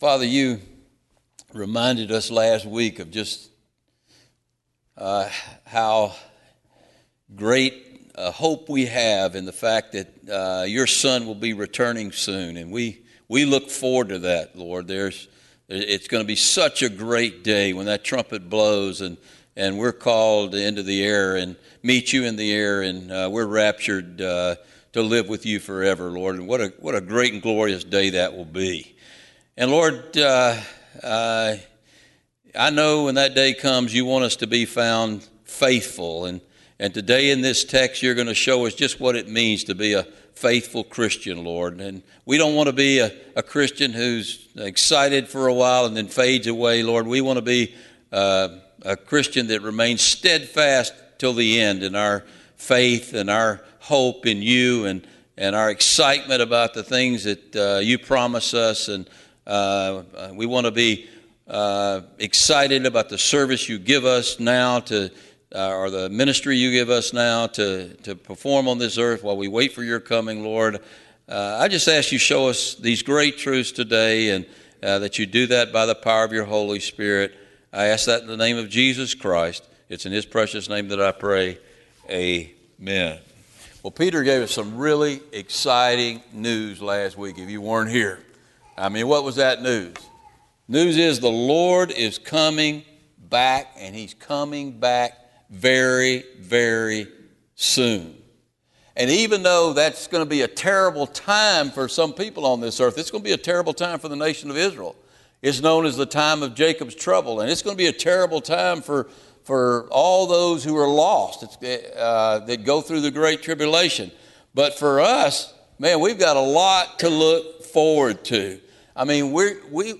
Father, you reminded us last week of just uh, how great a hope we have in the fact that uh, your son will be returning soon. And we, we look forward to that, Lord. There's, it's going to be such a great day when that trumpet blows and, and we're called into the air and meet you in the air and uh, we're raptured uh, to live with you forever, Lord. And what a, what a great and glorious day that will be. And Lord, uh, uh, I know when that day comes, you want us to be found faithful. And, and today in this text, you're going to show us just what it means to be a faithful Christian, Lord. And we don't want to be a, a Christian who's excited for a while and then fades away, Lord. We want to be uh, a Christian that remains steadfast till the end in our faith and our hope in you and, and our excitement about the things that uh, you promise us. And uh, we want to be uh, excited about the service you give us now to, uh, or the ministry you give us now to, to perform on this earth while we wait for your coming, Lord. Uh, I just ask you show us these great truths today and uh, that you do that by the power of your Holy Spirit. I ask that in the name of Jesus Christ. It's in his precious name that I pray. Amen. Well, Peter gave us some really exciting news last week if you weren't here. I mean, what was that news? News is the Lord is coming back, and He's coming back very, very soon. And even though that's going to be a terrible time for some people on this earth, it's going to be a terrible time for the nation of Israel. It's known as the time of Jacob's trouble, and it's going to be a terrible time for, for all those who are lost uh, that go through the Great Tribulation. But for us, man, we've got a lot to look forward to. I mean, we we,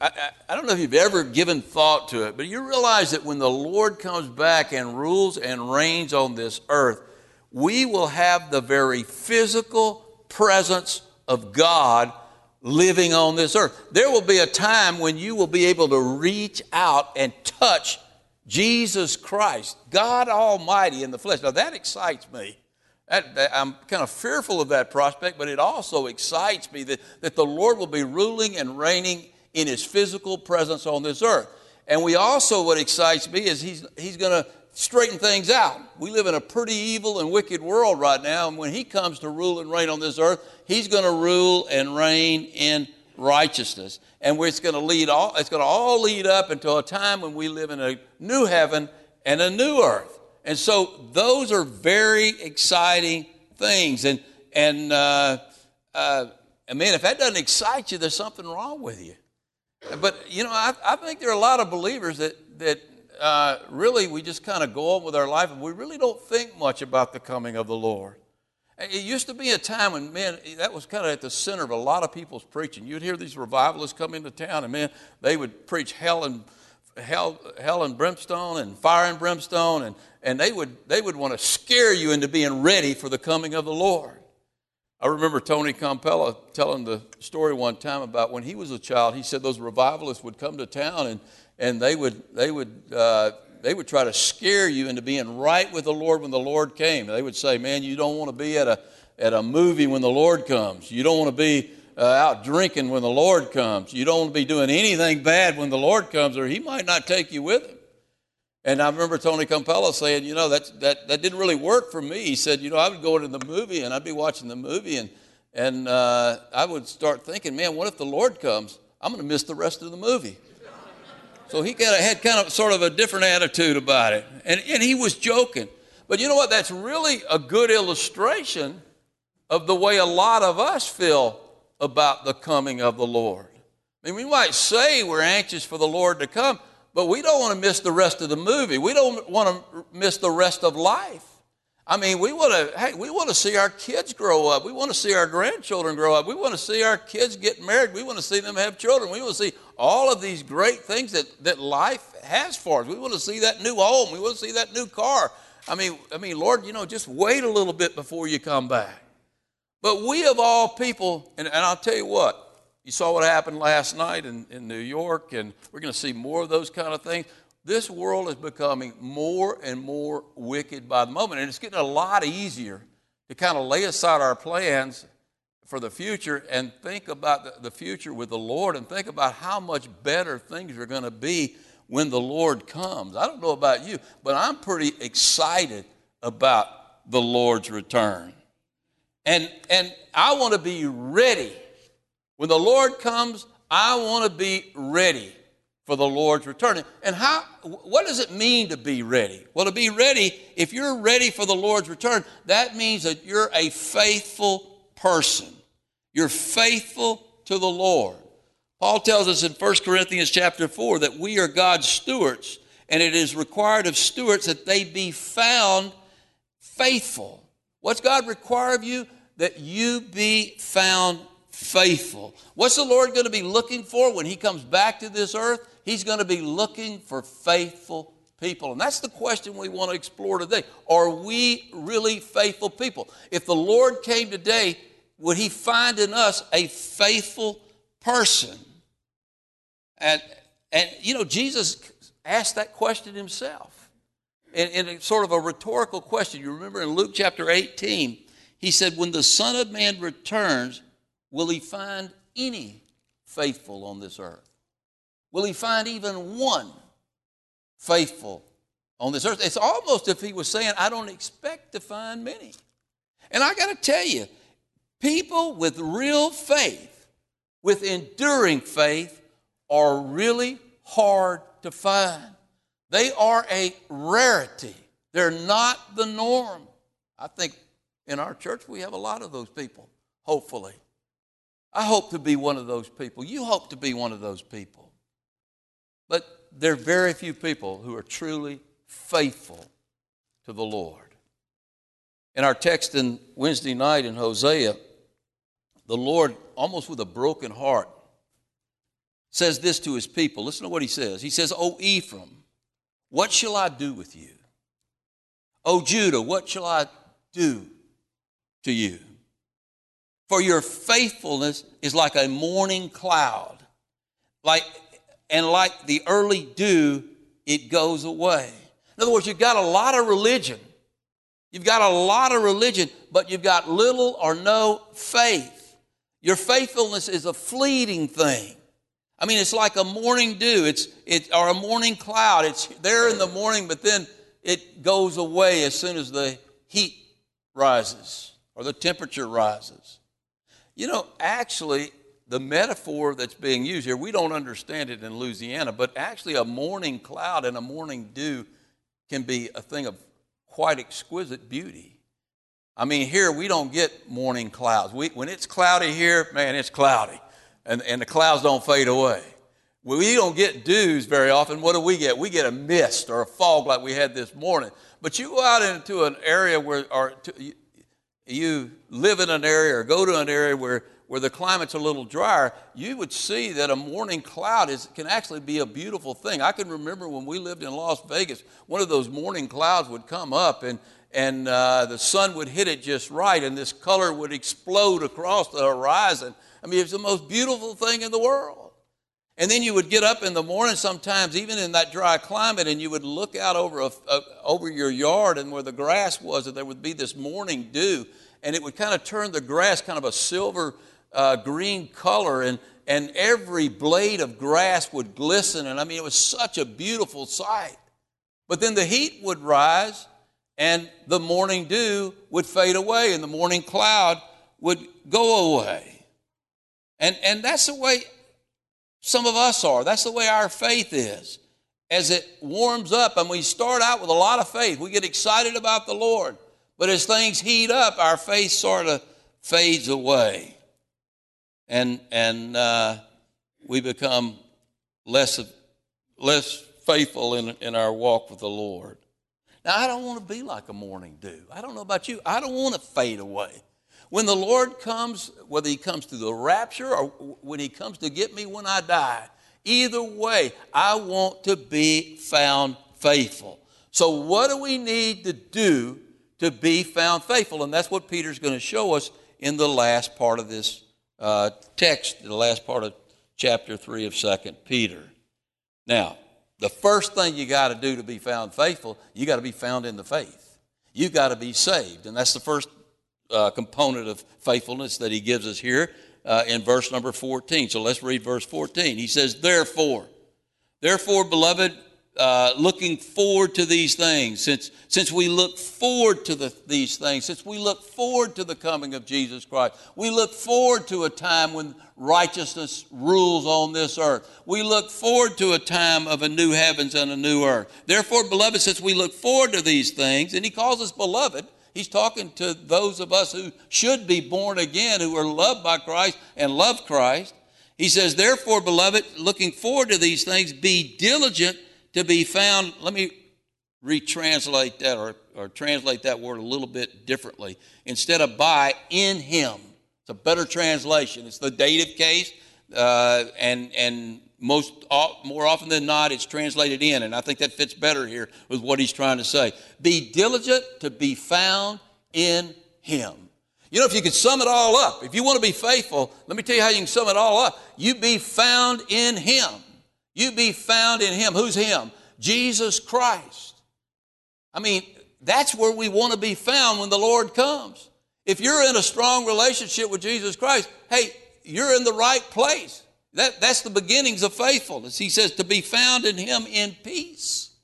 I, I, don't know if you've ever given thought to it, but you realize that when the Lord comes back and rules and reigns on this earth, we will have the very physical presence of God living on this earth. There will be a time when you will be able to reach out and touch Jesus Christ, God Almighty in the flesh. Now that excites me. That, that, I'm kind of fearful of that prospect, but it also excites me that, that the Lord will be ruling and reigning in his physical presence on this earth. And we also, what excites me is he's, he's going to straighten things out. We live in a pretty evil and wicked world right now, and when he comes to rule and reign on this earth, he's going to rule and reign in righteousness. And it's going to lead all, it's going to all lead up until a time when we live in a new heaven and a new earth. And so those are very exciting things. And, and, uh, uh, and man, if that doesn't excite you, there's something wrong with you. But, you know, I, I think there are a lot of believers that, that uh, really we just kind of go on with our life and we really don't think much about the coming of the Lord. It used to be a time when, man, that was kind of at the center of a lot of people's preaching. You'd hear these revivalists come into town, and man, they would preach hell and hell, hell and brimstone and fire and brimstone, and, and they would, they would want to scare you into being ready for the coming of the Lord. I remember Tony Campolo telling the story one time about when he was a child. He said those revivalists would come to town and, and they, would, they, would, uh, they would try to scare you into being right with the Lord when the Lord came. They would say, Man, you don't want to be at a, at a movie when the Lord comes. You don't want to be uh, out drinking when the Lord comes. You don't want to be doing anything bad when the Lord comes, or He might not take you with Him. And I remember Tony Campolo saying, you know, that, that, that didn't really work for me. He said, you know, I would go into the movie and I'd be watching the movie and, and uh, I would start thinking, man, what if the Lord comes? I'm going to miss the rest of the movie. So he kind of had kind of sort of a different attitude about it. And, and he was joking. But you know what? That's really a good illustration of the way a lot of us feel about the coming of the Lord. I mean, we might say we're anxious for the Lord to come, but we don't want to miss the rest of the movie. We don't want to miss the rest of life. I mean, we want to, hey, we want to see our kids grow up. We want to see our grandchildren grow up. We want to see our kids get married. We want to see them have children. We want to see all of these great things that, that life has for us. We want to see that new home. We want to see that new car. I mean, I mean, Lord, you know, just wait a little bit before you come back. But we of all people, and, and I'll tell you what, you saw what happened last night in, in New York, and we're going to see more of those kind of things. This world is becoming more and more wicked by the moment, and it's getting a lot easier to kind of lay aside our plans for the future and think about the future with the Lord and think about how much better things are going to be when the Lord comes. I don't know about you, but I'm pretty excited about the Lord's return. And, and I want to be ready. When the Lord comes, I want to be ready for the Lord's return. And how, what does it mean to be ready? Well, to be ready, if you're ready for the Lord's return, that means that you're a faithful person. You're faithful to the Lord. Paul tells us in 1 Corinthians chapter 4 that we are God's stewards, and it is required of stewards that they be found faithful. What's God require of you? That you be found faithful. What's the Lord going to be looking for when He comes back to this earth? He's going to be looking for faithful people. And that's the question we want to explore today. Are we really faithful people? If the Lord came today, would He find in us a faithful person? And, and you know, Jesus asked that question himself in, sort of a rhetorical question. You remember in Luke chapter 18, he said, When the Son of Man returns, will he find any faithful on this earth? Will he find even one faithful on this earth? It's almost if he was saying, I don't expect to find many. And I got to tell you, people with real faith, with enduring faith, are really hard to find. They are a rarity. They're not the norm. I think in our church we have a lot of those people, hopefully. I hope to be one of those people. You hope to be one of those people. But there are very few people who are truly faithful to the Lord. In our text in Wednesday night in Hosea, the Lord, almost with a broken heart, says this to his people. Listen to what he says. He says, O Ephraim, what shall I do with you? O Judah, what shall I do to you? For your faithfulness is like a morning cloud, like and like the early dew, it goes away. In other words, you've got a lot of religion. You've got a lot of religion, but you've got little or no faith. Your faithfulness is a fleeting thing. I mean, it's like a morning dew, it's, it, or a morning cloud. It's there in the morning, but then it goes away as soon as the heat rises or the temperature rises. You know, actually, the metaphor that's being used here, we don't understand it in Louisiana, but actually, a morning cloud and a morning dew can be a thing of quite exquisite beauty. I mean, here we don't get morning clouds. We, when it's cloudy here, man, it's cloudy and, and the clouds don't fade away. We don't get dews very often. What do we get? We get a mist or a fog like we had this morning. But you go out into an area where, or to, you live in an area or go to an area where, where the climate's a little drier, you would see that a morning cloud is, can actually be a beautiful thing. I can remember when we lived in Las Vegas, one of those morning clouds would come up and, and uh, the sun would hit it just right, and this color would explode across the horizon. I mean, it's the most beautiful thing in the world. And then you would get up in the morning sometimes, even in that dry climate, and you would look out over, a, a, over your yard and where the grass was, and there would be this morning dew, and it would kind of turn the grass kind of a silver uh, green color, and, and every blade of grass would glisten. And I mean, it was such a beautiful sight. But then the heat would rise, and the morning dew would fade away, and the morning cloud would go away. And, and that's the way some of us are. That's the way our faith is. As it warms up, and we start out with a lot of faith, we get excited about the Lord. But as things heat up, our faith sort of fades away. And, and uh, we become less, less faithful in, in our walk with the Lord. Now, I don't want to be like a morning dew. I don't know about you. I don't want to fade away. When the Lord comes, whether He comes through the rapture or when He comes to get me when I die, either way, I want to be found faithful. So, what do we need to do to be found faithful? And that's what Peter's going to show us in the last part of this uh, text, the last part of chapter 3 of 2 Peter. Now, the first thing you got to do to be found faithful, you got to be found in the faith. You got to be saved. And that's the first uh, component of faithfulness that he gives us here uh, in verse number 14. So let's read verse 14. He says, Therefore, therefore, beloved, uh, looking forward to these things, since, since we look forward to the, these things, since we look forward to the coming of Jesus Christ, we look forward to a time when righteousness rules on this earth. We look forward to a time of a new heavens and a new earth. Therefore, beloved, since we look forward to these things, and he calls us beloved, he's talking to those of us who should be born again, who are loved by Christ and love Christ. He says, Therefore, beloved, looking forward to these things, be diligent to be found. Let me retranslate that or, or translate that word a little bit differently. Instead of by, in him. It's a better translation. It's the dative case, uh, and, and most uh, more often than not, it's translated in, and I think that fits better here with what he's trying to say. Be diligent to be found in him. You know, if you could sum it all up, if you want to be faithful, let me tell you how you can sum it all up. You be found in him. You be found in Him. Who's Him? Jesus Christ. I mean, that's where we want to be found when the Lord comes. If you're in a strong relationship with Jesus Christ, hey, you're in the right place. That, that's the beginnings of faithfulness. He says to be found in Him in peace.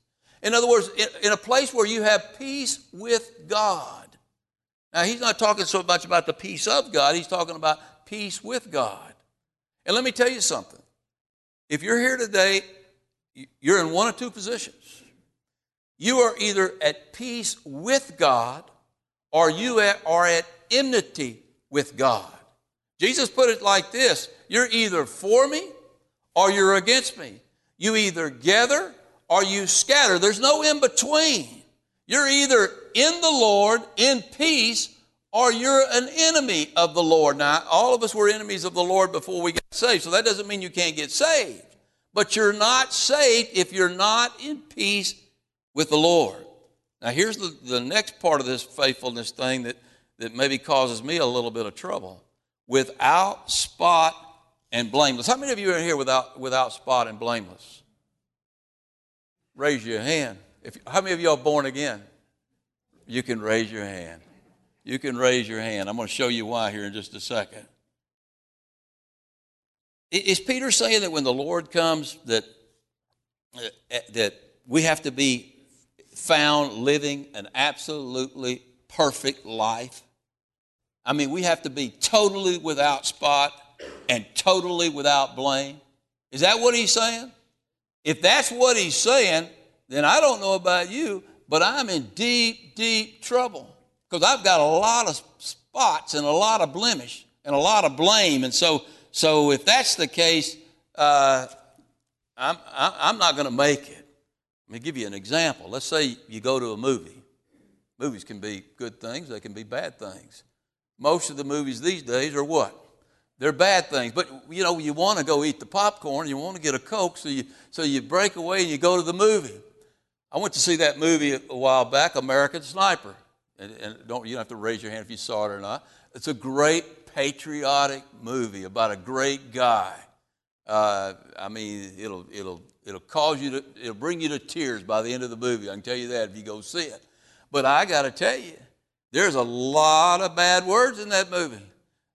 In other words, in, in a place where you have peace with God. Now, He's not talking so much about the peace of God, He's talking about peace with God. And let me tell you something if you're here today, you're in one of two positions. You are either at peace with God or you are at enmity with God. Jesus put it like this You're either for me or you're against me. You either gather or you scatter. There's no in between. You're either in the Lord in peace or you're an enemy of the Lord. Now, all of us were enemies of the Lord before we got saved, so that doesn't mean you can't get saved. But you're not saved if you're not in peace with the Lord. Now, here's the, the next part of this faithfulness thing that, that maybe causes me a little bit of trouble. Without spot and blameless. How many of you are here without, without spot and blameless? Raise your hand. If, how many of you are born again? You can raise your hand. You can raise your hand. I'm going to show you why here in just a second. Is Peter saying that when the Lord comes that, uh, that we have to be found living an absolutely perfect life? I mean, we have to be totally without spot and totally without blame. Is that what he's saying? If that's what he's saying, then I don't know about you, but I'm in deep, deep trouble because I've got a lot of spots and a lot of blemish and a lot of blame. And so, so if that's the case, uh, I'm, I'm not going to make it. Let me give you an example. Let's say you go to a movie. Movies can be good things, they can be bad things. Most of the movies these days are what? They're bad things. But you know, you want to go eat the popcorn, you want to get a Coke, so you so you break away and you go to the movie. I went to see that movie a while back, American Sniper and, and don't you don't have to raise your hand if you saw it or not. It's a great patriotic movie about a great guy. Uh, I mean, it'll it'll it'll cause you to it'll bring you to tears by the end of the movie. I can tell you that if you go see it. But I got to tell you, there's a lot of bad words in that movie.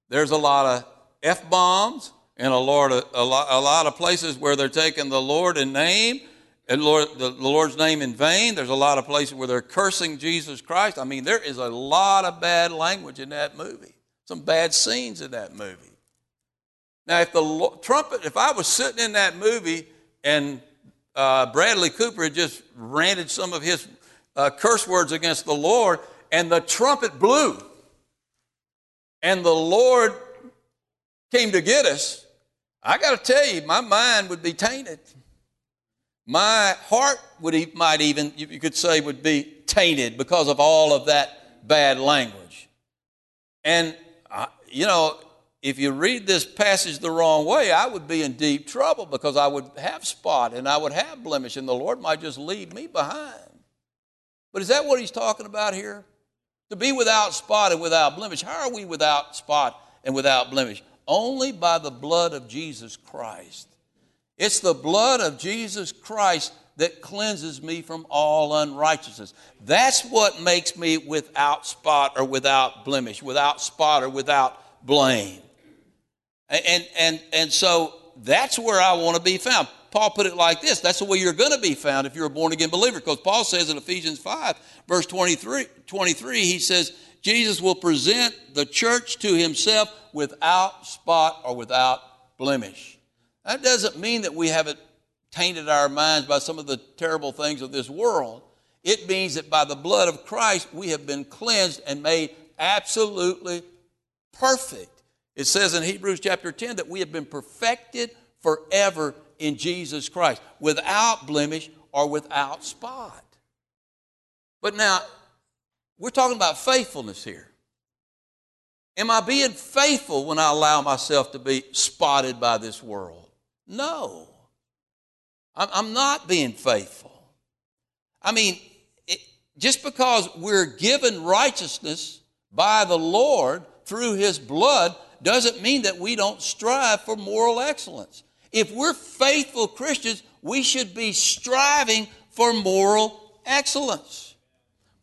There's a lot of f bombs and a lot of a lot, a lot of places where they're taking the Lord in name and Lord, the, the Lord's name in vain. There's a lot of places where they're cursing Jesus Christ. I mean, there is a lot of bad language in that movie, some bad scenes in that movie. Now, if the trumpet, if I was sitting in that movie and uh, Bradley Cooper had just ranted some of his uh, curse words against the Lord, and the trumpet blew, and the Lord came to get us, I got to tell you, my mind would be tainted. My heart would might even you could say would be tainted because of all of that bad language. And you know if you read this passage the wrong way i would be in deep trouble because i would have spot and i would have blemish and the lord might just leave me behind. But is that what he's talking about here? To be without spot and without blemish. How are we without spot and without blemish only by the blood of jesus christ it's the blood of Jesus Christ that cleanses me from all unrighteousness. That's what makes me without spot or without blemish, without spot or without blame. And, and, and so that's where I want to be found. Paul put it like this that's the way you're going to be found if you're a born again believer. Because Paul says in Ephesians 5, verse 23, 23, he says, Jesus will present the church to himself without spot or without blemish. That doesn't mean that we haven't tainted our minds by some of the terrible things of this world. It means that by the blood of Christ, we have been cleansed and made absolutely perfect. It says in Hebrews chapter 10 that we have been perfected forever in Jesus Christ, without blemish or without spot. But now, we're talking about faithfulness here. Am I being faithful when I allow myself to be spotted by this world? No. I'm not being faithful. I mean, it, just because we're given righteousness by the Lord through His blood doesn't mean that we don't strive for moral excellence. If we're faithful Christians, we should be striving for moral excellence.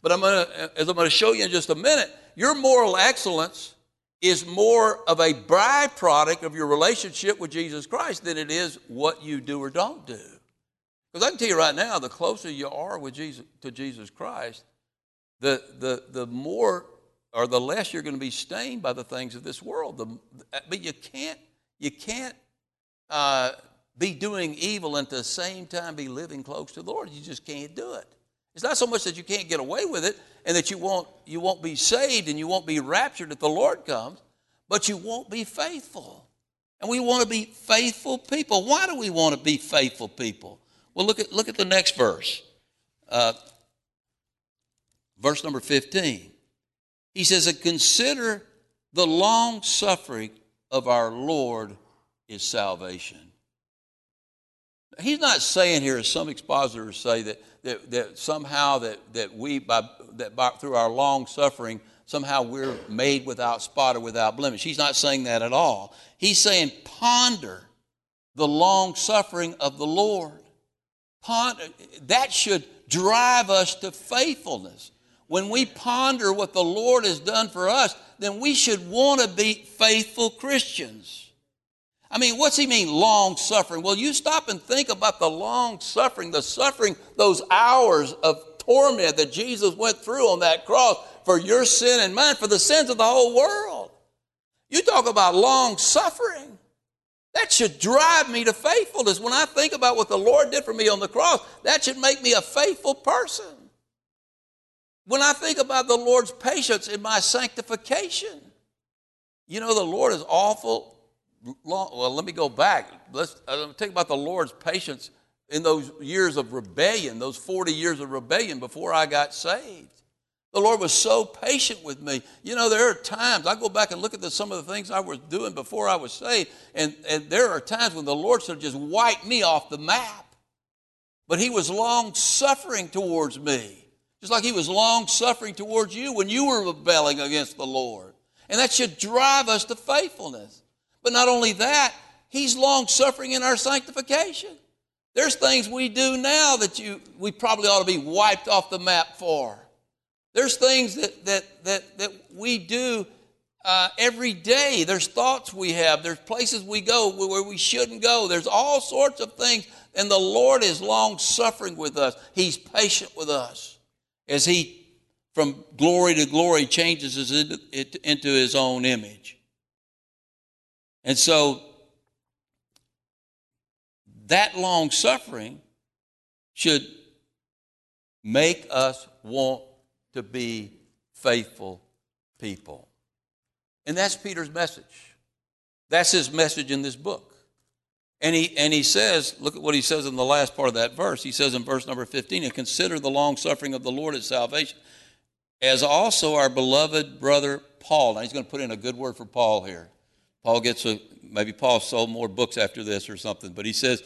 But I'm gonna, as I'm going to show you in just a minute, your moral excellence is more of a byproduct of your relationship with Jesus Christ than it is what you do or don't do. Because I can tell you right now, the closer you are with Jesus to Jesus Christ, the the the more or the less you're going to be stained by the things of this world. The, but you can't you can't uh, be doing evil and at the same time be living close to the Lord. You just can't do it. It's not so much that you can't get away with it and that you won't, you won't be saved and you won't be raptured if the Lord comes, but you won't be faithful. And we want to be faithful people. Why do we want to be faithful people? Well, look at, look at the next verse. Uh, verse number 15. He says, Consider the long suffering of our Lord is salvation. He's not saying here, as some expositors say, that, that, that somehow that, that we, by, that by, through our long suffering, somehow we're made without spot or without blemish. He's not saying that at all. He's saying, ponder the long suffering of the Lord. Ponder, that should drive us to faithfulness. When we ponder what the Lord has done for us, then we should want to be faithful Christians. I mean, what's he mean, long suffering? Well, you stop and think about the long suffering, the suffering, those hours of torment that Jesus went through on that cross for your sin and mine, for the sins of the whole world. You talk about long suffering. That should drive me to faithfulness. When I think about what the Lord did for me on the cross, that should make me a faithful person. When I think about the Lord's patience in my sanctification, you know, the Lord is awful long, well, let me go back. Let's uh, think about the Lord's patience in those years of rebellion, those 40 years of rebellion before I got saved. The Lord was so patient with me. You know, there are times, I go back and look at the, some of the things I was doing before I was saved, and, and there are times when the Lord should have just wiped me off the map. But He was long suffering towards me, just like He was long suffering towards you when you were rebelling against the Lord. And that should drive us to faithfulness. But not only that, He's long suffering in our sanctification. There's things we do now that you we probably ought to be wiped off the map for. There's things that that that that we do uh, every day. There's thoughts we have. There's places we go where we shouldn't go. There's all sorts of things, and the Lord is long suffering with us. He's patient with us as He, from glory to glory, changes us into His own image. And so that long suffering should make us want to be faithful people. And that's Peter's message. That's his message in this book. And he, and he says, look at what he says in the last part of that verse. He says in verse number 15, and consider the long suffering of the Lord as salvation, as also our beloved brother Paul. Now he's going to put in a good word for Paul here. Paul gets a, maybe Paul sold more books after this or something, but he says,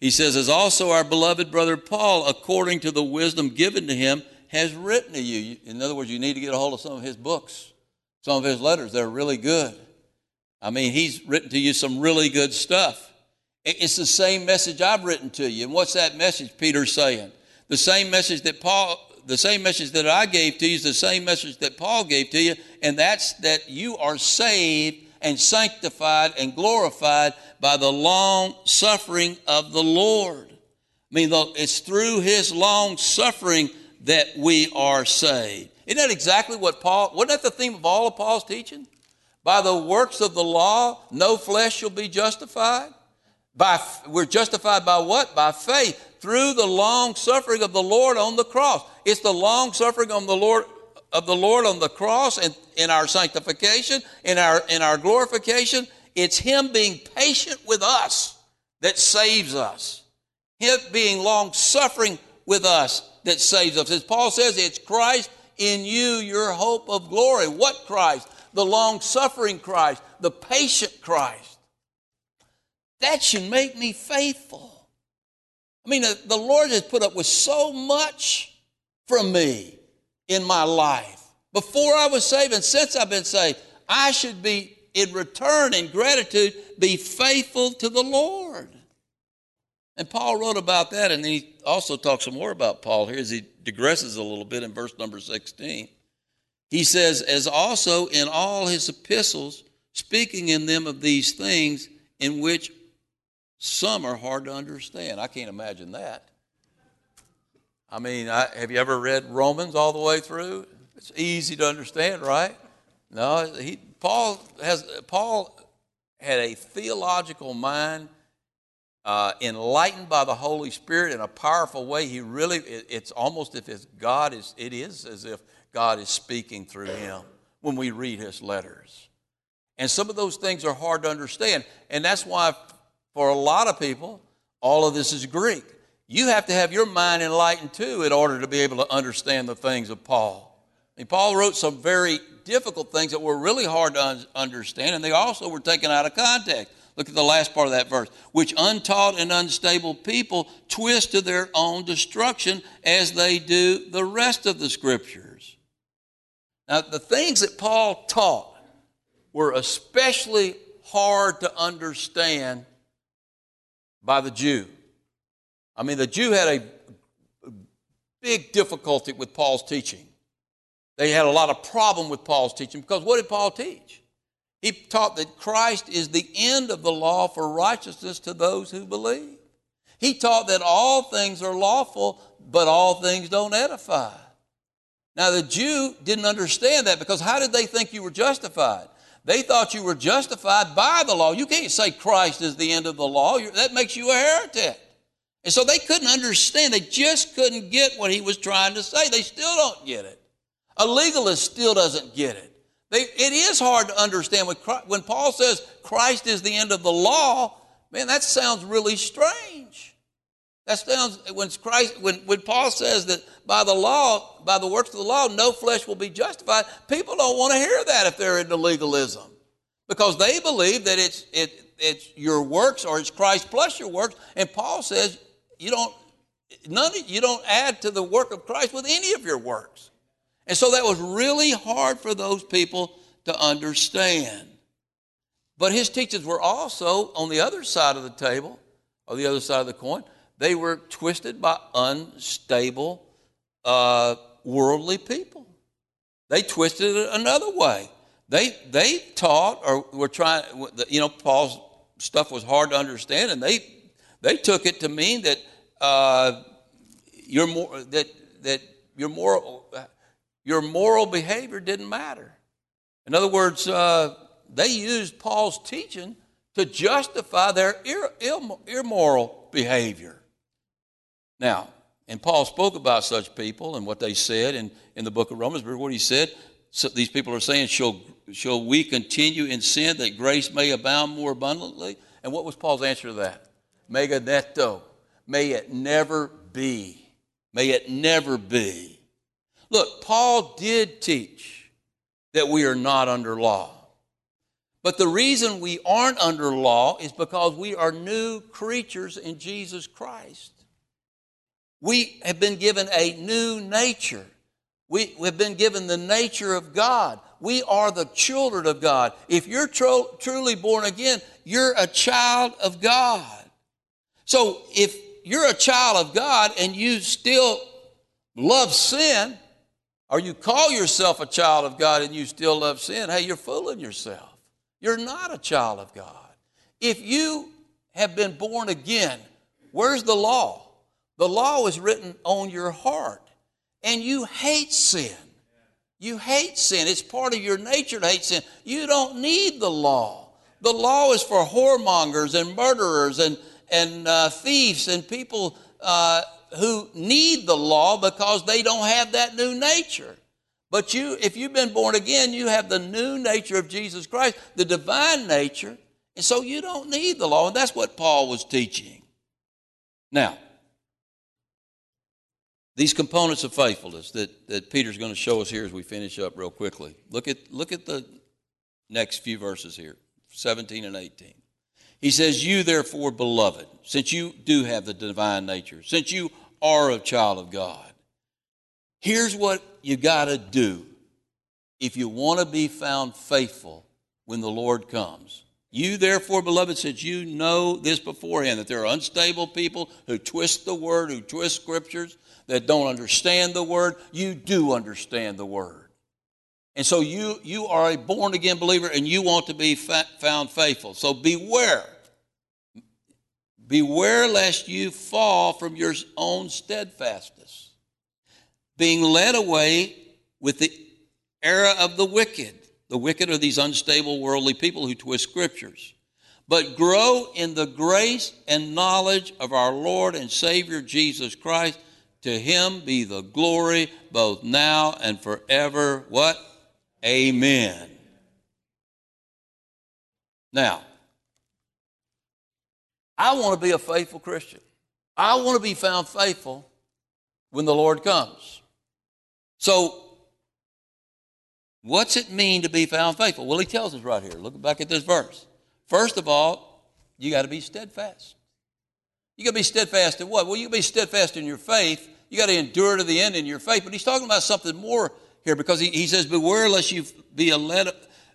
he says, as also our beloved brother Paul, according to the wisdom given to him, has written to you. In other words, you need to get a hold of some of his books, some of his letters. They're really good. I mean, he's written to you some really good stuff. It's the same message I've written to you. And what's that message Peter's saying? The same message that Paul, the same message that I gave to you is the same message that Paul gave to you, and that's that you are saved and sanctified and glorified by the long suffering of the Lord. I mean, it's through his long suffering that we are saved. Isn't that exactly what Paul, wasn't that the theme of all of Paul's teaching? By the works of the law, no flesh shall be justified. By, we're justified by what? By faith through the long suffering of the Lord on the cross. It's the long suffering of the Lord of the Lord on the cross and in our sanctification, in our in our glorification. It's Him being patient with us that saves us. Him being long suffering with us that saves us. As Paul says, it's Christ in you, your hope of glory. What Christ? The long suffering Christ, the patient Christ. That should make me faithful. I mean, the, Lord has put up with so much from me in my life. Before I was saved and since I've been saved, I should be, in return, in gratitude, be faithful to the Lord. And Paul wrote about that, and he also talks some more about Paul here as he digresses a little bit in verse number 16. He says, As also in all his epistles, speaking in them of these things in which some are hard to understand. I can't imagine that. I mean, I, have you ever read Romans all the way through? It's easy to understand, right? No, he, Paul has Paul had a theological mind, uh, enlightened by the Holy Spirit in a powerful way. He really, it, it's almost if it's God is, it is as if God is speaking through him when we read his letters. And some of those things are hard to understand, and that's why for a lot of people, all of this is Greek. You have to have your mind enlightened too in order to be able to understand the things of Paul. I mean, Paul wrote some very difficult things that were really hard to un- understand, and they also were taken out of context. Look at the last part of that verse. Which untaught and unstable people twist to their own destruction as they do the rest of the scriptures. Now, the things that Paul taught were especially hard to understand by the Jew. I mean, the Jew had a big difficulty with Paul's teaching. They had a lot of problem with Paul's teaching because what did Paul teach? He taught that Christ is the end of the law for righteousness to those who believe. He taught that all things are lawful, but all things don't edify. Now, the Jew didn't understand that because how did they think you were justified? They thought you were justified by the law. You can't say Christ is the end of the law. That makes you a heretic. And so they couldn't understand. They just couldn't get what he was trying to say. They still don't get it. A legalist still doesn't get it. They, it is hard to understand when, when Paul says Christ is the end of the law. Man, that sounds really strange. That sounds when Christ when, when Paul says that by the law, by the works of the law, no flesh will be justified. People don't want to hear that if they're into legalism. Because they believe that it's it, it's your works or it's Christ plus your works. And Paul says you don't none you don't add to the work of Christ with any of your works. And so that was really hard for those people to understand. But his teachings were also on the other side of the table, or the other side of the coin they were twisted by unstable, uh, worldly people. They twisted it another way. They, they taught or were trying, you know, Paul's stuff was hard to understand, and they, they took it to mean that uh, your, more, that, that your, moral, your moral behavior didn't matter. In other words, uh, they used Paul's teaching to justify their immoral behavior. Now, and Paul spoke about such people and what they said in, in the book of Romans. Remember what he said? So these people are saying, shall, shall we continue in sin that grace may abound more abundantly? And what was Paul's answer to that? Me genoito. May it never be. May it never be. Look, Paul did teach that we are not under law. But the reason we aren't under law is because we are new creatures in Jesus Christ. We have been given a new nature. We have been given the nature of God. We are the children of God. If you're tro- truly born again, you're a child of God. So if you're a child of God and you still love sin, or you call yourself a child of God and you still love sin, hey, you're fooling yourself. You're not a child of God. If you have been born again, where's the law? The law is written on your heart, and you hate sin. You hate sin. It's part of your nature to hate sin. You don't need the law. The law is for whoremongers and murderers and, and uh, thieves and people uh, who need the law because they don't have that new nature. But you, if you've been born again, you have the new nature of Jesus Christ, the divine nature, and so you don't need the law. And that's what Paul was teaching. Now, these components of faithfulness that, that Peter's going to show us here as we finish up real quickly. Look at, look at the next few verses here 17 and 18. He says, You therefore, beloved, since you do have the divine nature, since you are a child of God, here's what you got to do if you want to be found faithful when the Lord comes. You, therefore, beloved, since you know this beforehand, that there are unstable people who twist the word, who twist scriptures, that don't understand the word, you do understand the word. And so you, you are a born again believer and you want to be fa- found faithful. So beware. Beware lest you fall from your own steadfastness, being led away with the error of the wicked. The wicked are these unstable worldly people who twist scriptures. But grow in the grace and knowledge of our Lord and Savior Jesus Christ. To him be the glory both now and forever. What? Amen. Now, I want to be a faithful Christian. I want to be found faithful when the Lord comes. So, what's it mean to be found faithful? Well, he tells us right here. Look back at this verse. First of all, you got to be steadfast. You got to be steadfast in what? Well, you got be steadfast in your faith. You got to endure to the end in your faith. But he's talking about something more here because he, he says, Beware lest you be led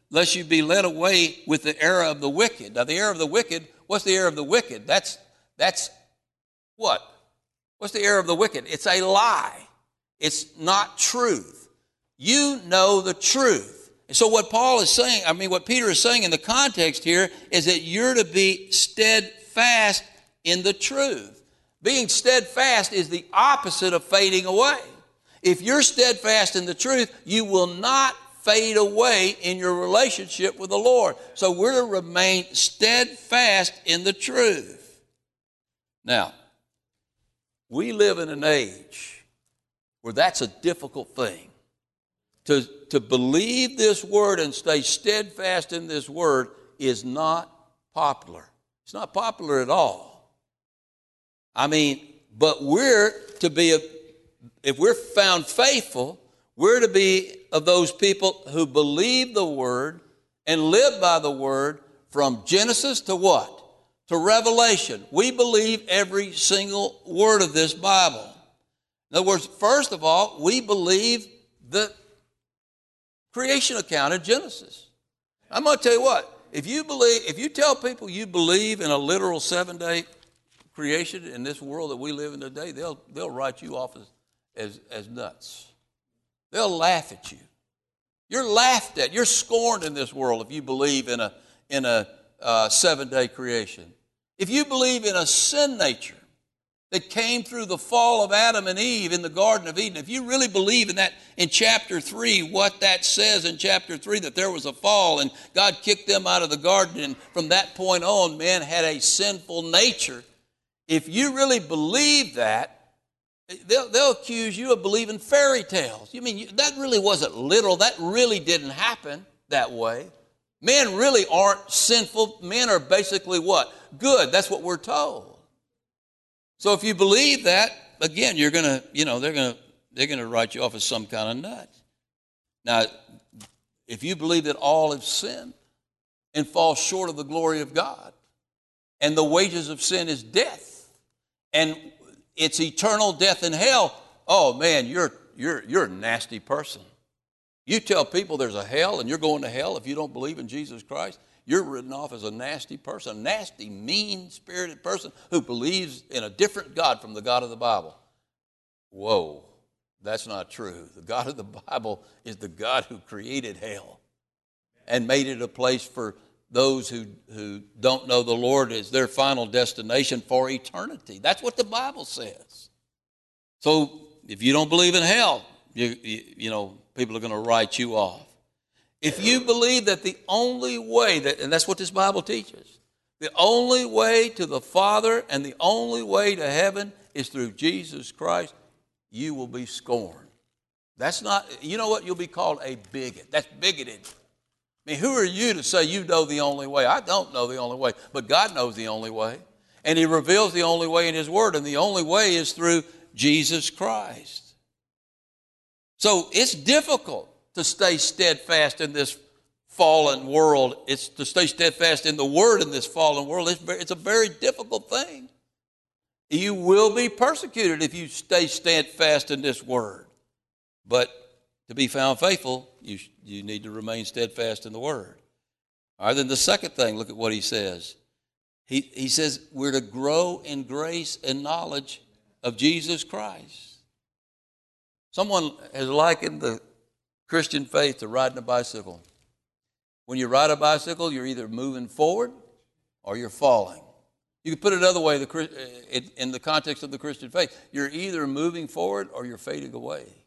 lest you be led away with the error of the wicked. Now, the error of the wicked, what's the error of the wicked? That's that's what? What's the error of the wicked? It's a lie. It's not truth. You know the truth. And so what Paul is saying, I mean what Peter is saying in the context here is that you're to be steadfast in the truth. Being steadfast is the opposite of fading away. If you're steadfast in the truth, you will not fade away in your relationship with the Lord. So we're to remain steadfast in the truth. Now, we live in an age where that's a difficult thing. To, to believe this word and stay steadfast in this word is not popular. It's not popular at all. I mean, but we're to be a, if we're found faithful, we're to be of those people who believe the word and live by the word from Genesis to what? To Revelation. We believe every single word of this Bible. In other words, first of all, we believe the creation account of Genesis. I'm going to tell you what, if you believe, if you tell people you believe in a literal seven day creation in this world that we live in today, they'll, they'll write you off as as, as nuts. They'll laugh at you. You're laughed at. You're scorned in this world if you believe in a, in a uh, seven day creation. If you believe in a sin nature that came through the fall of Adam and Eve in the Garden of Eden, if you really believe in that in chapter 3, what that says in chapter 3, that there was a fall and God kicked them out of the garden, and from that point on, man had a sinful nature. If you really believe that, They'll, they'll accuse you of believing fairy tales. You mean that really wasn't literal? That really didn't happen that way. Men really aren't sinful. Men are basically what? Good. That's what we're told. So if you believe that, again, you're gonna, you know, they're gonna they're gonna write you off as some kind of nut. Now, if you believe that all have sinned and fall short of the glory of God, and the wages of sin is death, and it's eternal death in hell, oh man, you're, you're, you're a nasty person. You tell people there's a hell and you're going to hell if you don't believe in Jesus Christ. you're written off as a nasty person, a nasty, mean spirited person who believes in a different God from the God of the Bible. Whoa, that's not true. The God of the Bible is the God who created hell and made it a place for those who, who don't know the Lord as their final destination for eternity. That's what the Bible says. So if you don't believe in hell, you, you, you know, people are going to write you off. If you believe that the only way that, and that's what this Bible teaches, the only way to the Father and the only way to heaven is through Jesus Christ, you will be scorned. That's not, you know what? You'll be called a bigot. That's bigoted. I mean, who are you to say you know the only way? I don't know the only way, but God knows the only way. And He reveals the only way in His Word, and the only way is through Jesus Christ. So it's difficult to stay steadfast in this fallen world. It's to stay steadfast in the Word in this fallen world. It's, it's a very difficult thing. You will be persecuted if you stay steadfast in this Word. But to be found faithful, you, you need to remain steadfast in the Word. All right, then the second thing, look at what he says. He, he says we're to grow in grace and knowledge of Jesus Christ. Someone has likened the Christian faith to riding a bicycle. When you ride a bicycle, you're either moving forward or you're falling. You could put it another way uh, in the context of the Christian faith. You're either moving forward or you're fading away.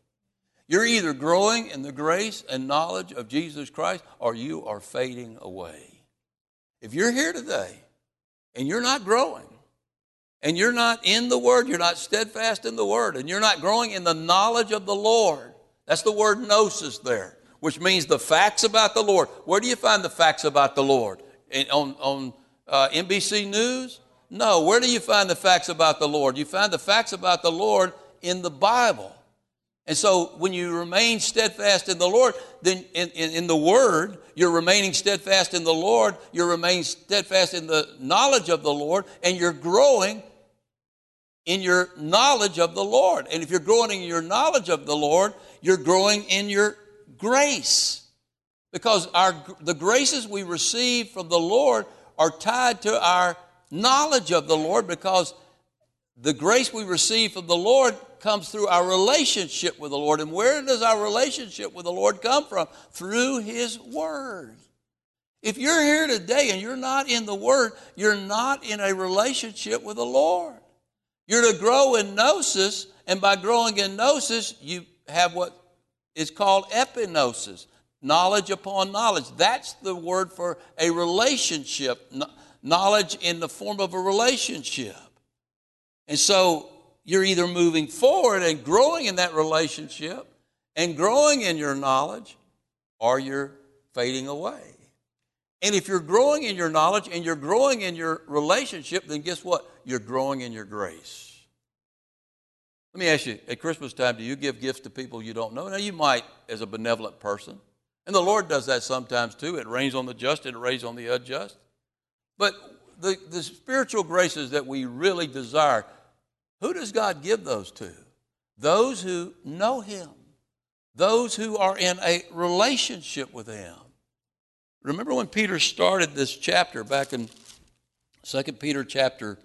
You're either growing in the grace and knowledge of Jesus Christ or you are fading away. If you're here today and you're not growing, and you're not in the Word, you're not steadfast in the Word, and you're not growing in the knowledge of the Lord, that's the word gnosis there, which means the facts about the Lord. Where do you find the facts about the Lord? In, on on uh, NBC News? No. Where do you find the facts about the Lord? You find the facts about the Lord in the Bible. And so when you remain steadfast in the Lord, then in, in, in, the Word, you're remaining steadfast in the Lord, you're remaining steadfast in the knowledge of the Lord, and you're growing in your knowledge of the Lord. And if you're growing in your knowledge of the Lord, you're growing in your grace. Because our, the graces we receive from the Lord are tied to our knowledge of the Lord because the grace we receive from the Lord comes through our relationship with the Lord. And where does our relationship with the Lord come from? Through His Word. If you're here today and you're not in the Word, you're not in a relationship with the Lord. You're to grow in gnosis, and by growing in gnosis, you have what is called epignosis knowledge upon knowledge. That's the word for a relationship, knowledge in the form of a relationship. And so you're either moving forward and growing in that relationship and growing in your knowledge, or you're fading away. And if you're growing in your knowledge and you're growing in your relationship, then guess what? You're growing in your grace. Let me ask you, at Christmas time, do you give gifts to people you don't know? Now, you might as a benevolent person. And the Lord does that sometimes too. It rains on the just and it rains on the unjust. But the, the spiritual graces that we really desire, who does God give those to? Those who know Him, those who are in a relationship with Him. Remember when Peter started this chapter back in 2 Peter chapter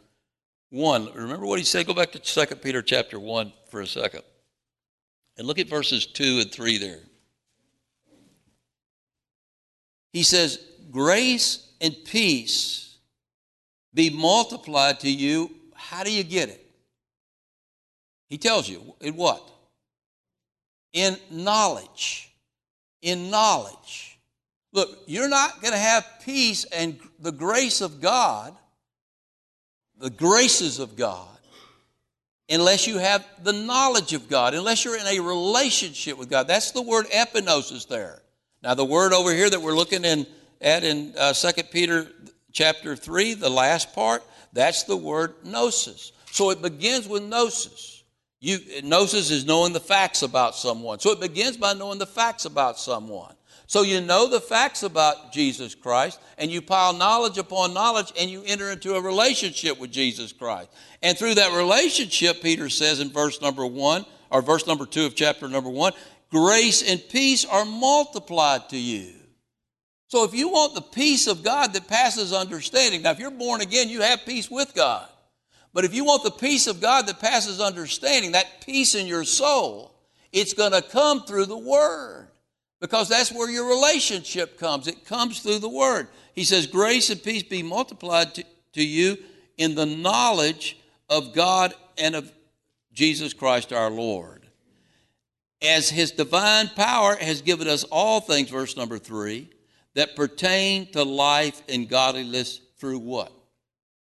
1. Remember what he said? Go back to 2 Peter chapter 1 for a second. And look at verses 2 and 3 there. He says, Grace and peace be multiplied to you. How do you get it? He tells you. In what? In knowledge. In knowledge. Look, you're not going to have peace and the grace of God the graces of God unless you have the knowledge of God, unless you're in a relationship with God. That's the word epignosis there. Now, the word over here that we're looking in, at in uh, 2 Peter chapter 3, the last part, that's the word gnosis. So it begins with gnosis. You, gnosis is knowing the facts about someone. So it begins by knowing the facts about someone. So you know the facts about Jesus Christ, and you pile knowledge upon knowledge, and you enter into a relationship with Jesus Christ. And through that relationship, Peter says in verse number one, or verse number two of chapter number one, grace and peace are multiplied to you. So if you want the peace of God that passes understanding, now if you're born again, you have peace with God. But if you want the peace of God that passes understanding, that peace in your soul, it's going to come through the Word because that's where your relationship comes. It comes through the Word. He says, Grace and peace be multiplied to, to you in the knowledge of God and of Jesus Christ our Lord. As His divine power has given us all things, verse number three, that pertain to life and godliness through what?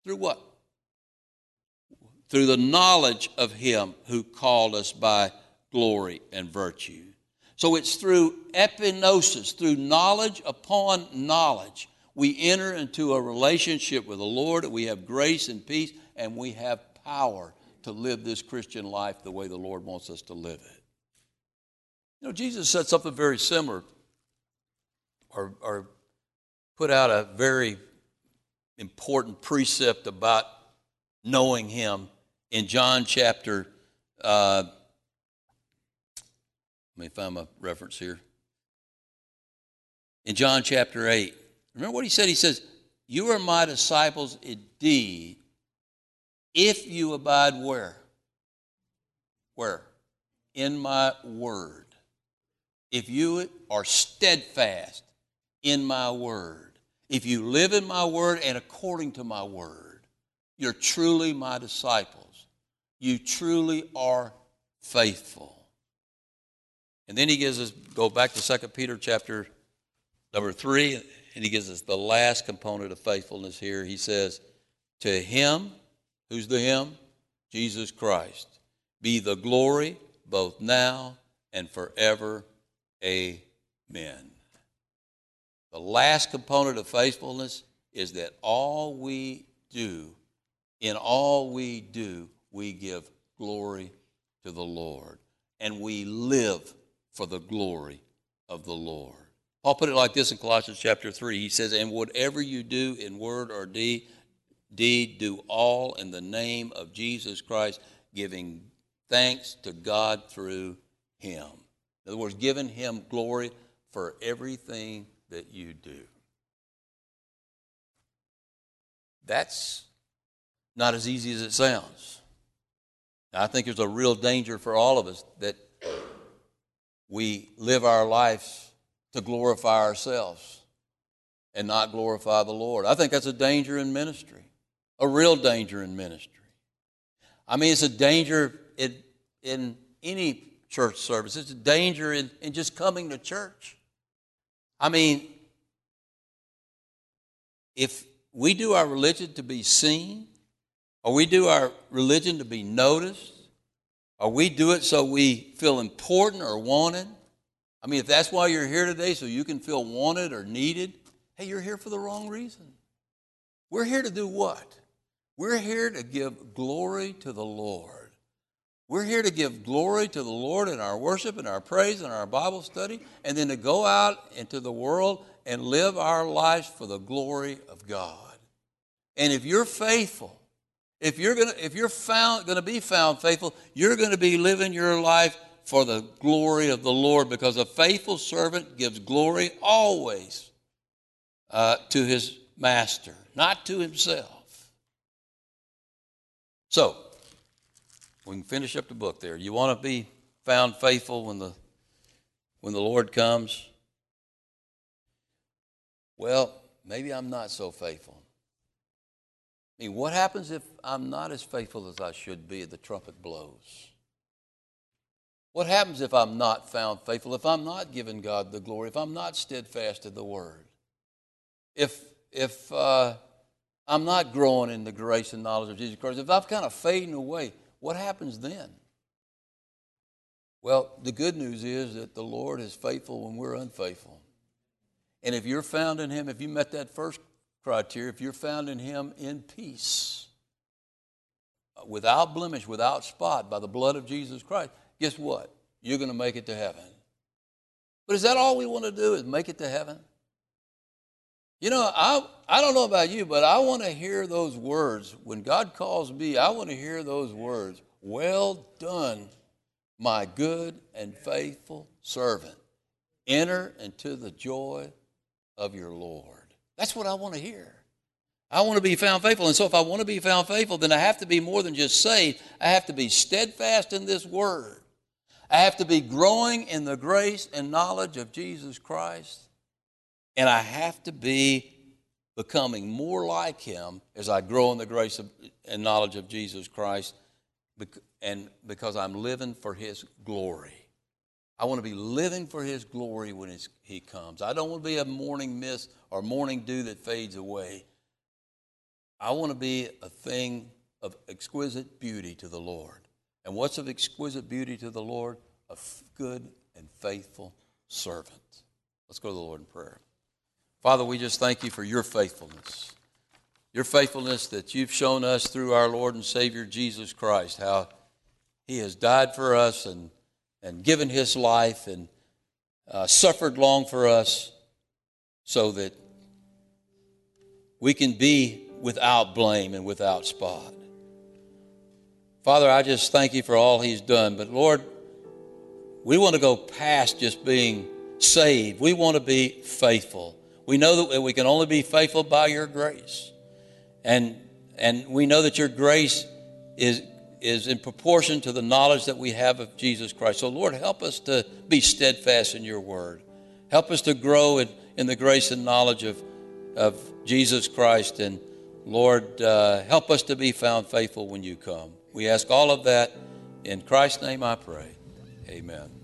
Through what? Through the knowledge of Him who called us by glory and virtue. So it's through epignosis, through knowledge upon knowledge, we enter into a relationship with the Lord, we have grace and peace, and we have power to live this Christian life the way the Lord wants us to live it. You know, Jesus said something very similar or, or put out a very important precept about knowing Him in John chapter. Uh, let me find my reference here. In John chapter 8, remember what he said? He says, You are my disciples indeed if you abide where? Where? In my word. If you are steadfast in my word, if you live in my word and according to my word, you're truly my disciples. You truly are faithful. And then he gives us, go back to 2 Peter chapter number 3, and he gives us the last component of faithfulness here. He says, To him, who's the him? Jesus Christ, be the glory both now and forever. Amen. The last component of faithfulness is that all we do, in all we do, we give glory to the Lord. And we live for the glory of the Lord. Paul put it like this in Colossians chapter 3. He says, And whatever you do in word or deed, deed, do all in the name of Jesus Christ, giving thanks to God through him. In other words, giving him glory for everything that you do. That's not as easy as it sounds. I think there's a real danger for all of us that we live our lives to glorify ourselves and not glorify the Lord. I think that's a danger in ministry, a real danger in ministry. I mean, it's a danger in, in any church service, it's a danger in, in just coming to church. I mean, if we do our religion to be seen, or we do our religion to be noticed, or we do it so we feel important or wanted. I mean, if that's why you're here today, so you can feel wanted or needed, hey, you're here for the wrong reason. We're here to do what? We're here to give glory to the Lord. We're here to give glory to the Lord in our worship and our praise and our Bible study, and then to go out into the world and live our lives for the glory of God. And if you're faithful, if you're gonna if you're found gonna be found faithful, you're gonna be living your life for the glory of the Lord, because a faithful servant gives glory always uh, to his master, not to himself. So, we can finish up the book there. You want to be found faithful when the when the Lord comes? Well, maybe I'm not so faithful. I mean, what happens if I'm not as faithful as I should be at the trumpet blows? What happens if I'm not found faithful, if I'm not giving God the glory, if I'm not steadfast in the word? If, if uh, I'm not growing in the grace and knowledge of Jesus Christ, if I'm kind of fading away, what happens then? Well, the good news is that the Lord is faithful when we're unfaithful. And if you're found in Him, if you met that first criteria, if you're found in Him in peace, uh, without blemish, without spot, by the blood of Jesus Christ, guess what? You're going to make it to heaven. But is that all we want to do is make it to heaven? You know, I, I don't know about you, but I want to hear those words. When God calls me, I want to hear those words. Well done, my good and faithful servant. Enter into the joy of your Lord. That's what I want to hear. I want to be found faithful. And so, if I want to be found faithful, then I have to be more than just saved. I have to be steadfast in this word. I have to be growing in the grace and knowledge of Jesus Christ. And I have to be becoming more like him as I grow in the grace of, and knowledge of Jesus Christ, and because I'm living for his glory. I want to be living for his glory when he comes. I don't want to be a morning mist or morning dew that fades away. I want to be a thing of exquisite beauty to the Lord. And what's of exquisite beauty to the Lord? A good and faithful servant. Let's go to the Lord in prayer. Father, we just thank you for your faithfulness. Your faithfulness that you've shown us through our Lord and Savior Jesus Christ, how he has died for us and, and given his life and uh, suffered long for us so that we can be without blame and without spot. Father, I just thank you for all he's done. But Lord, we want to go past just being saved. We want to be faithful. We know that we can only be faithful by your grace. And, and we know that your grace is, is in proportion to the knowledge that we have of Jesus Christ. So, Lord, help us to be steadfast in your word. Help us to grow in, in the grace and knowledge of, of Jesus Christ. And Lord, uh, help us to be found faithful when you come. We ask all of that in Christ's name I pray. Amen.